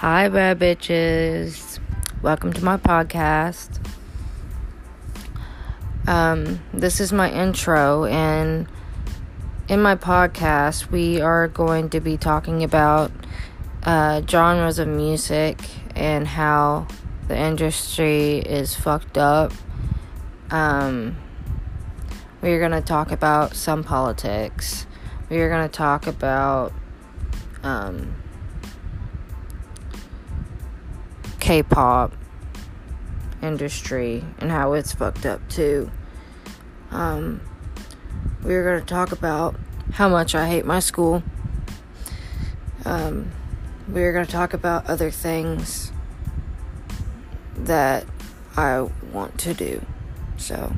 Hi, bad bitches. Welcome to my podcast. Um, this is my intro, and in my podcast, we are going to be talking about uh, genres of music and how the industry is fucked up. Um, we are going to talk about some politics. We are going to talk about um, K-pop industry and how it's fucked up too. Um, we are going to talk about how much I hate my school. Um, we are going to talk about other things that I want to do. So.